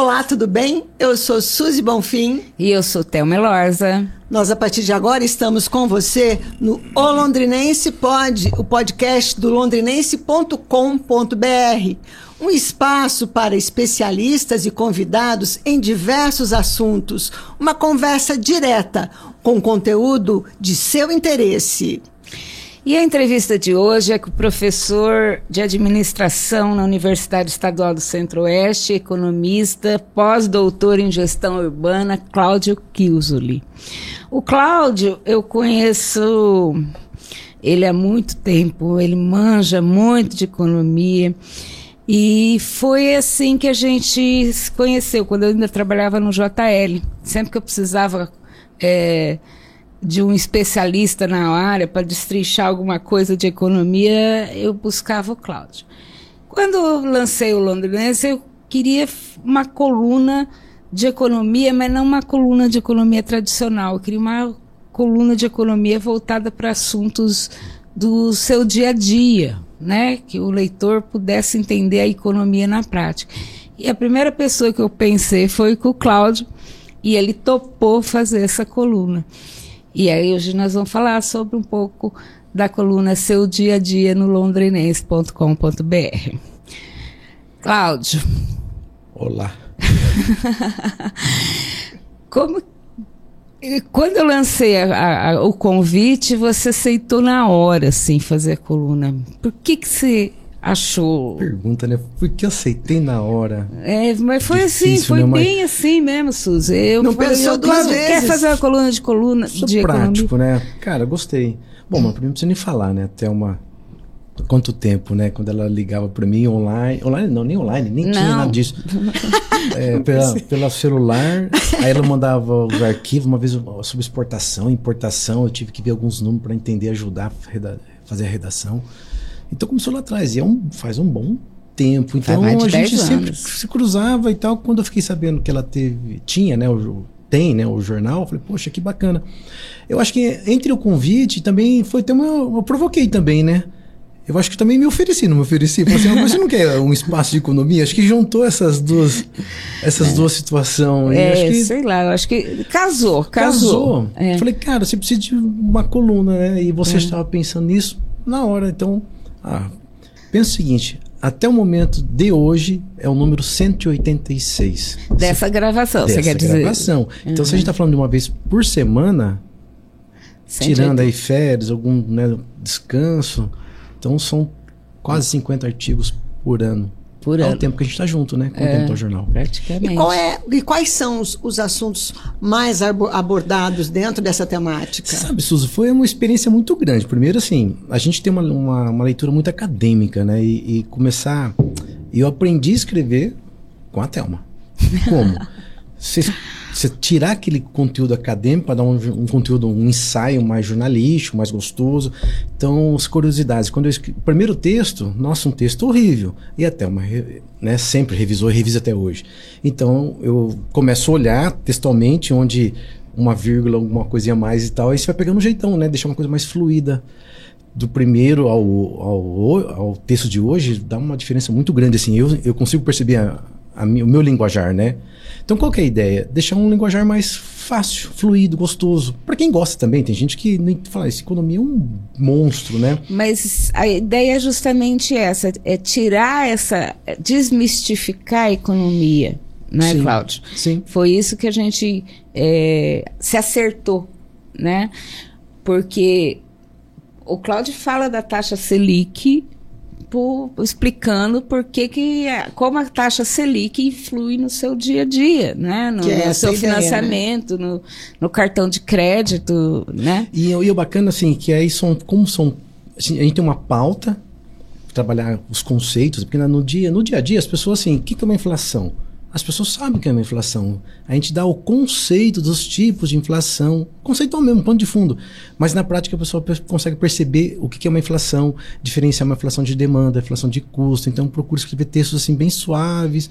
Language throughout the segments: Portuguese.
Olá, tudo bem? Eu sou Suzy Bonfim. E eu sou Thelma Lorza. Nós, a partir de agora, estamos com você no O Londrinense Pod, o podcast do londrinense.com.br. Um espaço para especialistas e convidados em diversos assuntos. Uma conversa direta, com conteúdo de seu interesse. E a entrevista de hoje é com o professor de administração na Universidade Estadual do Centro-Oeste, economista, pós-doutor em gestão urbana, Cláudio Chiusoli. O Cláudio, eu conheço ele há muito tempo, ele manja muito de economia. E foi assim que a gente se conheceu, quando eu ainda trabalhava no JL. Sempre que eu precisava. É, de um especialista na área para destrinchar alguma coisa de economia, eu buscava o Cláudio. Quando lancei o Londrinense, eu queria uma coluna de economia, mas não uma coluna de economia tradicional. Eu queria uma coluna de economia voltada para assuntos do seu dia a dia, né? Que o leitor pudesse entender a economia na prática. E a primeira pessoa que eu pensei foi com o Cláudio, e ele topou fazer essa coluna. E aí hoje nós vamos falar sobre um pouco da coluna Seu Dia a Dia no londrinense.com.br. Cláudio. Olá. Como quando eu lancei a, a, o convite, você aceitou na hora, assim, fazer a coluna. Por que que você achou? Pergunta, né? Por que aceitei na hora? É, mas foi Difícil, assim, foi né, bem assim mesmo, Suzy. Eu não pensou duas vezes. Quer fazer uma coluna de coluna Sou de prático, economia? né? Cara, gostei. Bom, mas não precisa nem falar, né? Até uma quanto tempo, né? Quando ela ligava para mim online, online não, nem online, nem não. tinha nada disso. é, pela, pela celular, aí ela mandava os arquivos, uma vez sobre exportação, importação, eu tive que ver alguns números para entender, ajudar a fazer a redação. Então começou lá atrás, e é um, faz um bom tempo. Então a gente sempre se cruzava e tal. Quando eu fiquei sabendo que ela teve, tinha, né, o, tem, né, o jornal, eu falei, poxa, que bacana. Eu acho que entre o convite também foi até uma. Eu provoquei também, né? Eu acho que também me ofereci, não me ofereci. Falei assim, você não quer um espaço de economia? Acho que juntou essas duas, essas é. duas situações. É, que, sei lá, eu acho que casou, casou. casou. É. Falei, cara, você precisa de uma coluna, né? E você é. estava pensando nisso na hora, então ah, pensa o seguinte, até o momento de hoje é o número 186. Dessa se, gravação, dessa você quer dizer? gravação. Uhum. Então, se a gente está falando de uma vez por semana, 180. tirando aí férias, algum né, descanso, então são quase 50 artigos por ano por ano. É o tempo que a gente está junto, né? Com é, o tempo do jornal. Praticamente. E, qual é, e quais são os, os assuntos mais abordados dentro dessa temática? Sabe, Suzy, foi uma experiência muito grande. Primeiro, assim, a gente tem uma, uma, uma leitura muito acadêmica, né? E, e começar. Eu aprendi a escrever com a Thelma. Como? Você você tirar aquele conteúdo acadêmico para dar um, um, conteúdo, um ensaio mais jornalístico, mais gostoso. Então, as curiosidades. Quando eu escrevi, o primeiro texto, nossa, um texto horrível. E até uma, né, sempre revisou e revisa até hoje. Então, eu começo a olhar textualmente onde uma vírgula, alguma coisinha mais e tal, aí você vai pegando um jeitão, né? Deixar uma coisa mais fluida do primeiro ao, ao, ao, texto de hoje dá uma diferença muito grande. Assim, eu, eu consigo perceber a, o meu linguajar, né? Então qual que é a ideia? Deixar um linguajar mais fácil, fluido, gostoso. Para quem gosta também, tem gente que nem fala, essa economia é um monstro, né? Mas a ideia é justamente essa, é tirar essa, desmistificar a economia, não é, sim, Cláudio? Sim. Foi isso que a gente é, se acertou, né? Porque o Cláudio fala da taxa Selic por, explicando por que, que como a taxa Selic influi no seu dia a dia, né? No, é no seu ideia, né? financiamento, né? no, no cartão de crédito, né? E, e o bacana, assim, que aí são, como são, assim, a gente tem uma pauta, trabalhar os conceitos, porque no dia, no dia a dia as pessoas, assim, o que, que é uma inflação? As pessoas sabem o que é uma inflação. A gente dá o conceito dos tipos de inflação, conceitual mesmo, ponto de fundo. Mas na prática a pessoa consegue perceber o que é uma inflação, diferenciar uma inflação de demanda, inflação de custo. Então procuro escrever textos assim bem suaves.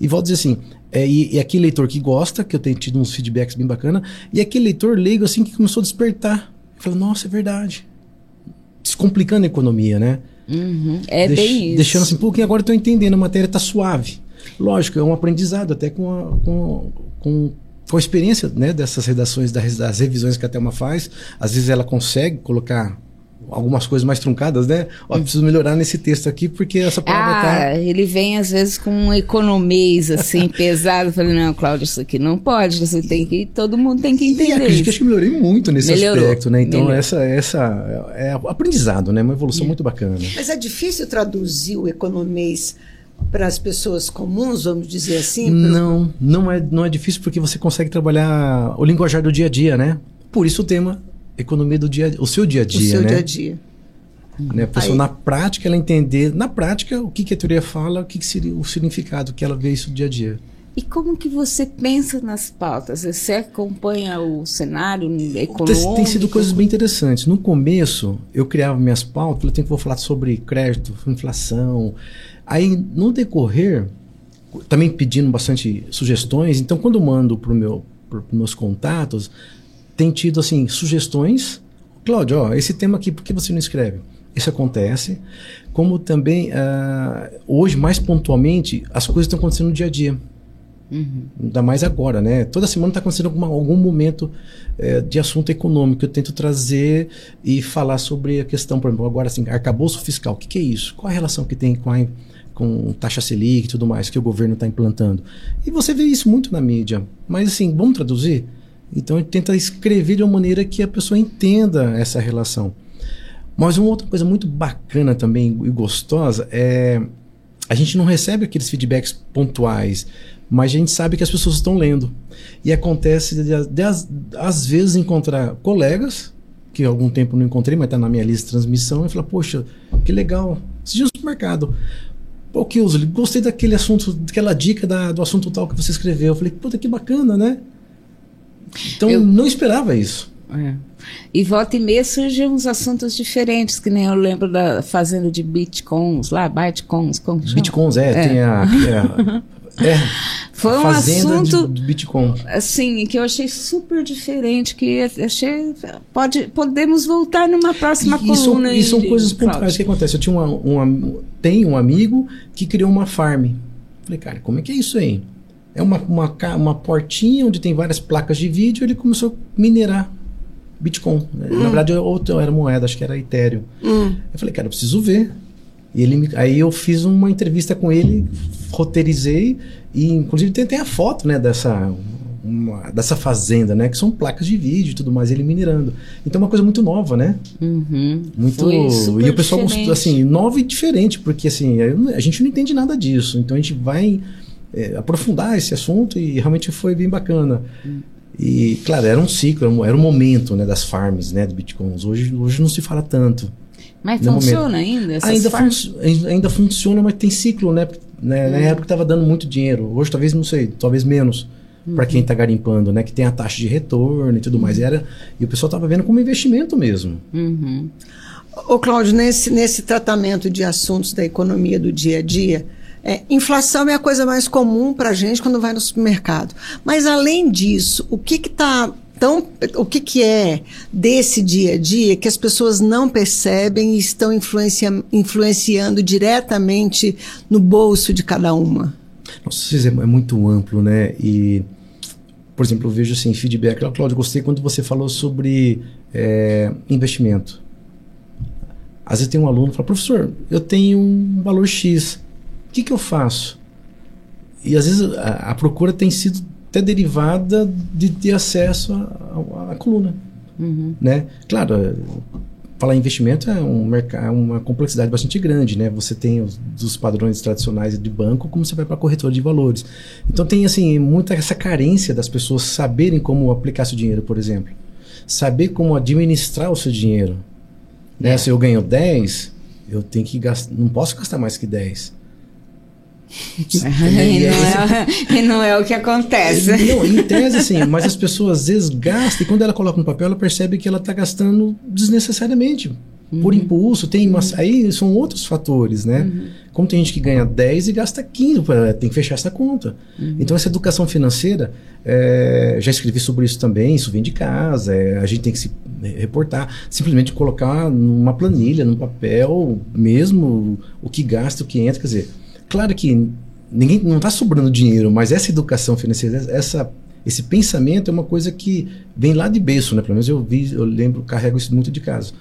E volto a dizer assim, é, e, e aquele leitor que gosta, que eu tenho tido uns feedbacks bem bacana, e aquele leitor leigo assim que começou a despertar. Falou, nossa, é verdade. Descomplicando a economia, né? Uhum. É Deix, bem isso. Deixando assim, pô, que agora eu tô entendendo, a matéria tá suave. Lógico, é um aprendizado, até com a, com, com, com a experiência né, dessas redações, das, das revisões que a Thelma faz. Às vezes ela consegue colocar algumas coisas mais truncadas, né? Ó, preciso melhorar nesse texto aqui porque essa palavra ah, tá... ele vem às vezes com um economês assim pesado, falei não, Cláudio, isso aqui não pode, você tem que, todo mundo tem que entender. E acredito que acho que melhorei muito nesse Melhorou. aspecto, né? Então Melhorou. essa essa é aprendizado, né? Uma evolução muito bacana. Mas é difícil traduzir o economês para as pessoas comuns, vamos dizer assim? Não, não é, não é difícil porque você consegue trabalhar o linguajar do dia a dia, né? Por isso o tema economia do dia, o seu dia a O dia, seu né? dia a dia. né? A pessoa Aí- na prática ela entender, na prática o que, que a teoria fala, o que, que seria o significado que ela vê isso do dia a dia. E como que você pensa nas pautas? Você acompanha o cenário econômico? tem sido coisas bem interessantes. No começo, eu criava minhas pautas, eu tenho que vou falar sobre crédito, inflação. Aí, no decorrer, também pedindo bastante sugestões. Então, quando eu mando para meu, os meus contatos, tem tido assim sugestões. Cláudio, ó, esse tema aqui, por que você não escreve? Isso acontece. Como também, ah, hoje, mais pontualmente, as coisas estão acontecendo no dia a dia. Ainda mais agora, né? Toda semana está acontecendo alguma, algum momento eh, de assunto econômico. Eu tento trazer e falar sobre a questão, por exemplo, agora assim, arcabouço fiscal. O que, que é isso? Qual a relação que tem com, a, com taxa Selic e tudo mais que o governo está implantando? E você vê isso muito na mídia. Mas assim, vamos traduzir? Então gente tenta escrever de uma maneira que a pessoa entenda essa relação. Mas uma outra coisa muito bacana também e gostosa é a gente não recebe aqueles feedbacks pontuais, mas a gente sabe que as pessoas estão lendo. E acontece de, de, às- vezes encontrar colegas que há algum tempo não encontrei, mas está na minha lista de transmissão, e falar, poxa, que legal, dia no supermercado. Pô, Kilsley, gostei daquele assunto, daquela dica da- do assunto tal que você escreveu. Eu falei, puta, que bacana, né? Então, Eu- não esperava isso. É. E volta e meia surgem uns assuntos diferentes, que nem eu lembro da fazenda de bitcoins lá, bitcoins, como chama? Bitcoins, é, É. tem a... É, é, Foi um assunto de, Bitcoin. assim que eu achei super diferente, que achei pode podemos voltar numa próxima E, e são, coluna. e são coisas pontuais que acontecem. Eu tinha uma, um tem um amigo que criou uma farm. Falei, cara, como é que é isso aí? É uma, uma, uma portinha onde tem várias placas de vídeo. Ele começou a minerar Bitcoin. Na verdade, outra era moeda, acho que era Ethereum. Hum. Eu falei, cara, eu preciso ver. E ele me- aí eu fiz uma entrevista com ele, roteirizei e inclusive tem, tem a foto, né, dessa uma- dessa fazenda, né, que são placas de vídeo e tudo mais, ele minerando. Então é uma coisa muito nova, né? Uhum. Muito e o pessoal gostou, assim, nova e diferente, porque assim, a gente não entende nada disso. Então a gente vai é, aprofundar esse assunto e realmente foi bem bacana. E, claro, era um ciclo, era um, era um momento né, das farms, né, do Bitcoins. Hoje, hoje não se fala tanto. Mas no funciona ainda? Essas Ainda, func- ainda- funciona, mas tem ciclo, né? né? Na época estava dando muito dinheiro. Hoje talvez, não sei, talvez menos. Para quem está garimpando, né? Que tem a taxa de retorno e tudo mais. E, era, e o pessoal estava vendo como investimento mesmo. Uhum. Ô, Cláudio, nesse, nesse tratamento de assuntos da economia do dia a dia, é, inflação é a coisa mais comum para a gente quando vai no supermercado. Mas, além disso, o que que tá tão, o que, que é desse dia a dia que as pessoas não percebem e estão influencia, influenciando diretamente no bolso de cada uma? Nossa, é, é muito amplo, né? E, por exemplo, eu vejo assim, feedback. Cláudio, gostei quando você falou sobre é, investimento. Às vezes tem um aluno que fala, professor, eu tenho um valor X. O que, que eu faço? E às vezes a, a procura tem sido até derivada de ter acesso à coluna. Uhum. Né? Claro, é, falar em investimento é, um mercado, é uma complexidade bastante grande, né? Você tem os dos padrões tradicionais de banco, como você vai para a corretora de valores. Então tem assim muita essa carência das pessoas saberem como aplicar seu dinheiro, por exemplo, saber como administrar o seu dinheiro. Né? É. Se eu ganho 10, eu tenho que gastar, não posso gastar mais que 10. E, não é, e não é o que acontece. Não, em tese, assim, mas as pessoas às vezes gastam e quando ela coloca no papel, ela percebe que ela está gastando desnecessariamente. Por impulso, tem uma, aí são outros fatores, né? Como tem gente que ganha 10 e gasta 15, pra- tem que fechar essa conta. Então, essa educação financeira, é, já escrevi sobre isso também, isso vem de casa, é, a gente tem que se reportar, simplesmente colocar numa planilha, num papel mesmo, o que gasta, o que entra, quer dizer, claro que ninguém não está sobrando dinheiro, mas essa educação financeira, essa esse pensamento é uma coisa que vem lá de berço, né? Pelo menos eu vi, eu lembro, carrego isso muito de casa.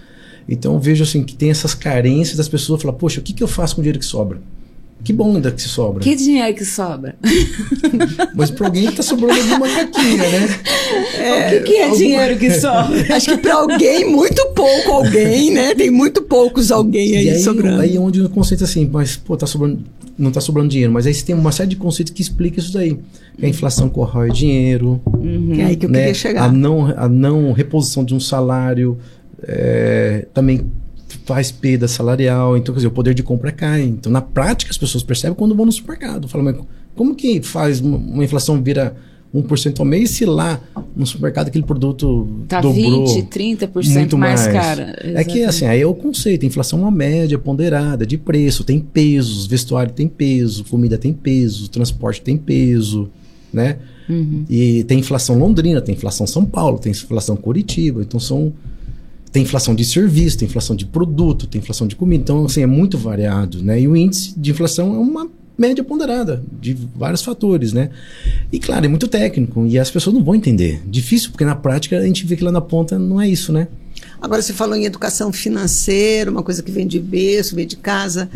Então eu vejo assim que tem essas carências das pessoas falar, poxa, o que, que eu faço com o dinheiro que sobra? Que bom ainda que se sobra. Que dinheiro que sobra? Mas para alguém está sobrando alguma caquinha, né? É, o que, que é alguma... dinheiro que sobra? Acho que para alguém, muito pouco alguém, né? Tem muito poucos alguém aí, aí sobrando. Aí é onde o conceito é assim, mas pô, tá sobrando, não está sobrando dinheiro. Mas aí você tem uma série de conceitos que explica isso daí. Que a inflação corrói dinheiro. Uhum. É aí que eu né? queria chegar. A não, a não reposição de um salário. É, também faz perda salarial, então quer dizer, o poder de compra cai. Então, na prática, as pessoas percebem quando vão no supermercado. Falam, mas como que faz uma inflação vira 1% ao mês se lá no supermercado aquele produto tá dobrou 20, 30% muito mais, mais cara. É que assim, aí é o conceito, a inflação é uma média ponderada de preço, tem pesos, vestuário tem peso, comida tem peso, transporte tem peso, né? Uhum. E tem inflação Londrina, tem inflação São Paulo, tem inflação Curitiba, então são tem inflação de serviço, tem inflação de produto, tem inflação de comida. Então, assim, é muito variado, né? E o índice de inflação é uma média ponderada de vários fatores, né? E claro, é muito técnico e as pessoas não vão entender. Difícil, porque na prática a gente vê que lá na ponta não é isso, né? Agora você falou em educação financeira, uma coisa que vem de berço, vem de casa.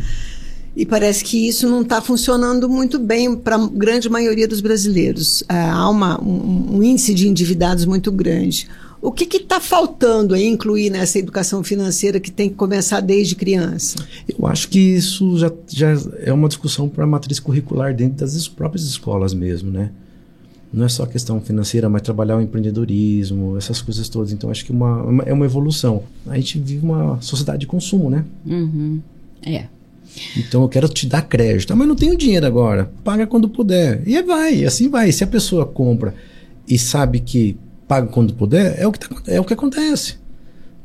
E parece que isso não está funcionando muito bem para a grande maioria dos brasileiros. Ah, há uma, um, um índice de endividados muito grande. O que está faltando aí incluir nessa educação financeira que tem que começar desde criança? Eu acho que isso já, já é uma discussão para a matriz curricular dentro das próprias escolas mesmo, né? Não é só questão financeira, mas trabalhar o empreendedorismo, essas coisas todas. Então, acho que uma, uma é uma evolução. A gente vive uma sociedade de consumo, né? Uhum. É. Então eu quero te dar crédito, mas não tenho dinheiro agora. Paga quando puder. E vai, assim vai. Se a pessoa compra e sabe que paga quando puder, é o que, tá, é o que acontece.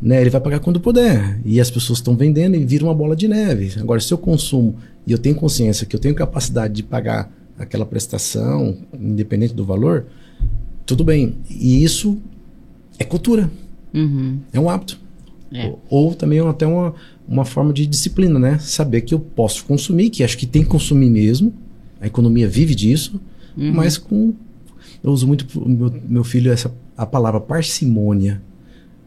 Né? Ele vai pagar quando puder. E as pessoas estão vendendo e vira uma bola de neve. Agora, se eu consumo e eu tenho consciência que eu tenho capacidade de pagar aquela prestação, independente do valor, tudo bem. E isso é cultura. Uhum. É um hábito. É. Ou, ou, também é até uma, uma forma de disciplina, né? Saber que eu posso consumir, que acho que tem que consumir mesmo. A economia vive disso, uhum. mas com. Eu uso muito meu, meu filho essa a palavra parcimônia.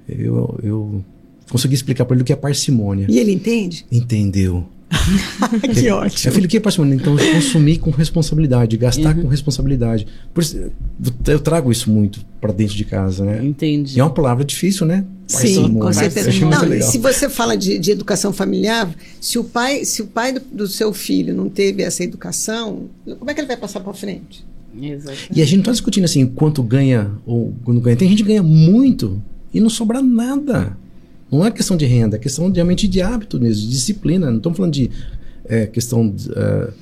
Eu, eu consegui explicar para ele o que é parcimônia. E ele entende? Entendeu. que ótimo. É filho, o que é parcimônia? Então, consumir com responsabilidade, gastar uhum. com responsabilidade. Por isso, eu trago isso muito para dentro de casa, né? Entendi. E é uma palavra difícil, né? Sim, com certeza. Não, se você fala de, de, educação familiar, se o pai, se o pai do, do seu filho não teve essa educação, como é que ele vai passar para frente? Exatamente. E a gente não está discutindo assim quanto ganha ou quando ganha. Tem gente que ganha muito e não sobra nada. Não é questão de renda, é questão realmente de hábito mesmo, de disciplina. Não estamos falando de é, questão de, uh,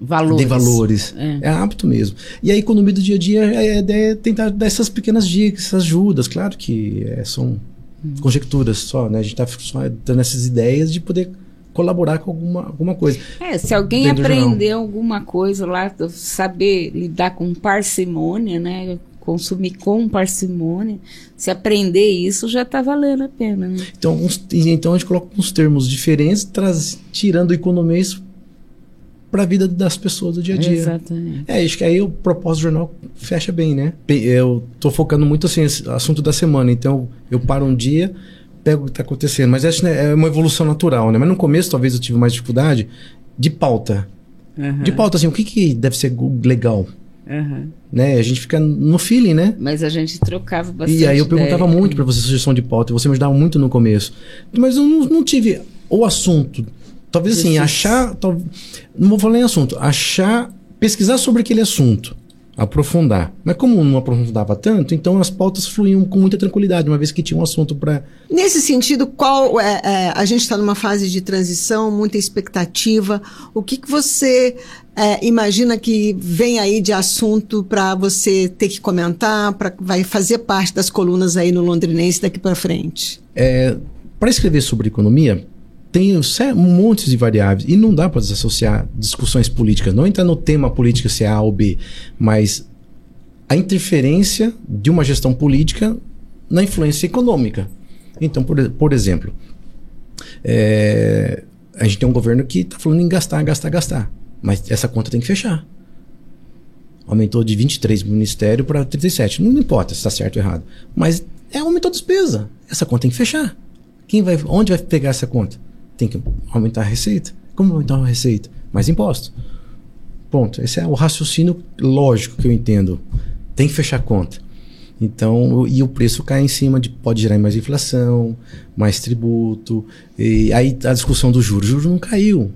valores. de valores. É. é. hábito mesmo. E a economia do dia a dia é, é, é tentar dar essas pequenas dicas, essas ajudas. Claro que é, são hum. conjecturas só, né? A gente está só dando essas ideias de poder colaborar com alguma, alguma coisa. É, se alguém aprender alguma coisa lá, saber lidar com parcimônia, né? Consumir com parcimônia, se aprender isso já está valendo a pena. Né? Então, uns, então a gente coloca uns termos diferentes, traz, tirando economias para a vida das pessoas do dia a dia. Exatamente. É, acho que aí o propósito do jornal fecha bem, né? Eu estou focando muito assim, assunto da semana, então eu paro um dia, pego o que está acontecendo. Mas acho né, é uma evolução natural, né? Mas no começo talvez eu tive mais dificuldade de pauta. Uhum. De pauta, assim, o que, que deve ser legal? Uhum. Né? A gente fica no feeling, né? Mas a gente trocava bastante. E aí eu perguntava ideia. muito para você sugestão de pauta, e você me ajudava muito no começo. Mas eu não, não tive o assunto. Talvez assim, achar. Tal, não vou falar em assunto, achar. Pesquisar sobre aquele assunto aprofundar. Mas como não aprofundava tanto, então as pautas fluíam com muita tranquilidade, uma vez que tinha um assunto para. Nesse sentido, qual é, é a gente está numa fase de transição, muita expectativa. O que, que você é, imagina que vem aí de assunto para você ter que comentar, para vai fazer parte das colunas aí no Londrinense daqui para frente? É, para escrever sobre economia, tem um monte de variáveis e não dá para desassociar discussões políticas. Não entra no tema política se é A ou B, mas a interferência de uma gestão política na influência econômica. Então, por, por exemplo, é, a gente tem um governo que está falando em gastar, gastar, gastar. Mas essa conta tem que fechar. Aumentou de 23 do Ministério para 37. Não importa se está certo ou errado. Mas é aumentou a despesa. Essa conta tem que fechar. Quem vai, onde vai pegar essa conta? Tem que aumentar a receita. Como aumentar a receita? Mais imposto. Ponto. Esse é o raciocínio lógico que eu entendo. Tem que fechar a conta. Então, e o preço cai em cima de pode gerar mais inflação, mais tributo. E aí a discussão do juros. O juros não caiu.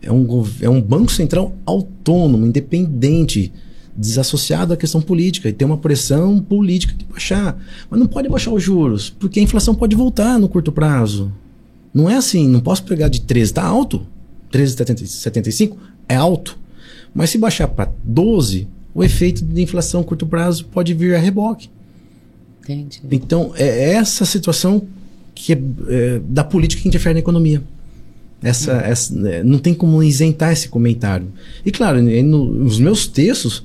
É um, é um banco central autônomo, independente, desassociado da questão política. E tem uma pressão política de baixar. Mas não pode baixar os juros, porque a inflação pode voltar no curto prazo. Não é assim, não posso pegar de 13, está alto. 13,75 é alto. Mas se baixar para 12, o efeito de inflação a curto prazo pode vir a reboque. Entendi. Então, é essa situação que é, é, da política que interfere na economia. Essa, uhum. essa, é, não tem como isentar esse comentário. E claro, no, nos meus textos,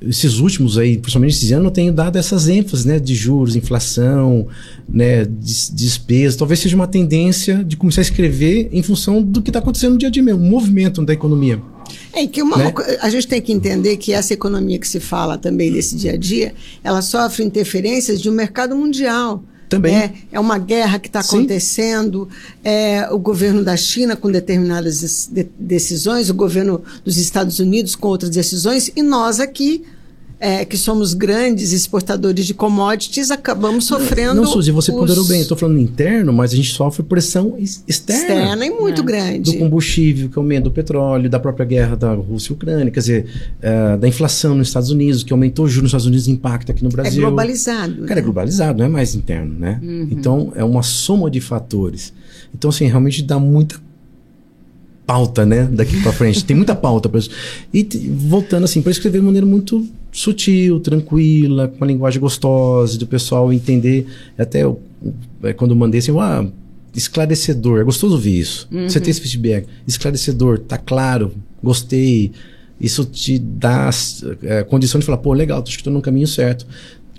esses últimos aí, principalmente esses anos, eu tenho dado essas ênfases, né, de juros, inflação, né, de, despesa. Talvez seja uma tendência de começar a escrever em função do que está acontecendo no dia a dia mesmo, o movimento da economia. É que uma, né? a gente tem que entender que essa economia que se fala também desse dia a dia, ela sofre interferências de um mercado mundial. Também. É, é uma guerra que está acontecendo, é, o governo da China com determinadas decisões, o governo dos Estados Unidos com outras decisões, e nós aqui é, que somos grandes exportadores de commodities, acabamos sofrendo. Não, Suzy, você os... ponderou bem. Estou falando interno, mas a gente sofre pressão externa. Externa e muito é. grande. Do combustível, que aumenta o petróleo, da própria guerra da Rússia e Ucrânia, quer dizer, uh, da inflação nos Estados Unidos, que aumentou o juros nos Estados Unidos impacta aqui no é Brasil. É globalizado. Cara, né? é globalizado, não é mais interno, né? Uhum. Então, é uma soma de fatores. Então, assim, realmente dá muita pauta, né? Daqui para frente. Tem muita pauta. Pra... E voltando assim, para escrever de maneira muito sutil, tranquila, com uma linguagem gostosa, do pessoal entender. Até eu, é, quando eu mandei assim, ah, esclarecedor. É gostoso ouvir isso. Uhum. Você tem esse feedback. Esclarecedor, tá claro, gostei. Isso te dá é, condição de falar, pô, legal, tô escutando no caminho certo.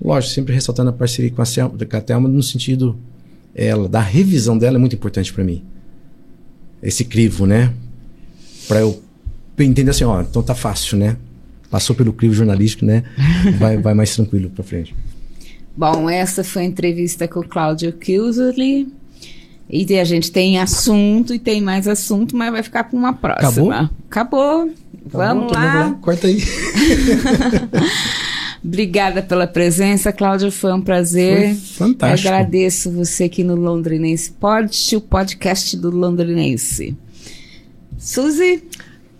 Lógico, sempre ressaltando a parceria com a, com a Thelma no sentido ela, da revisão dela é muito importante para mim. Esse crivo, né? Para eu entender assim, ó, então tá fácil, né? Passou pelo crivo jornalístico, né? Vai, vai mais tranquilo para frente. Bom, essa foi a entrevista com o Cláudio Kilsley. E a gente tem assunto e tem mais assunto, mas vai ficar com uma próxima. Acabou? Acabou. Vamos lá. lá. Corta aí. Obrigada pela presença, Cláudio. Foi um prazer. Foi fantástico. agradeço você aqui no Londrinense Pod, o podcast do Londrinense. Suzy?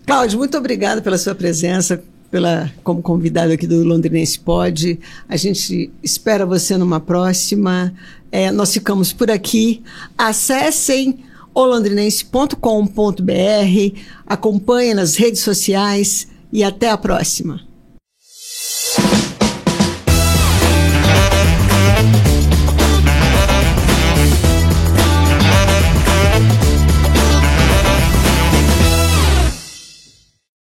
Cláudio, muito obrigada pela sua presença, pela como convidado aqui do Londrinense Pod. A gente espera você numa próxima. É, nós ficamos por aqui. Acessem olondrinense.com.br, acompanhem nas redes sociais e até a próxima.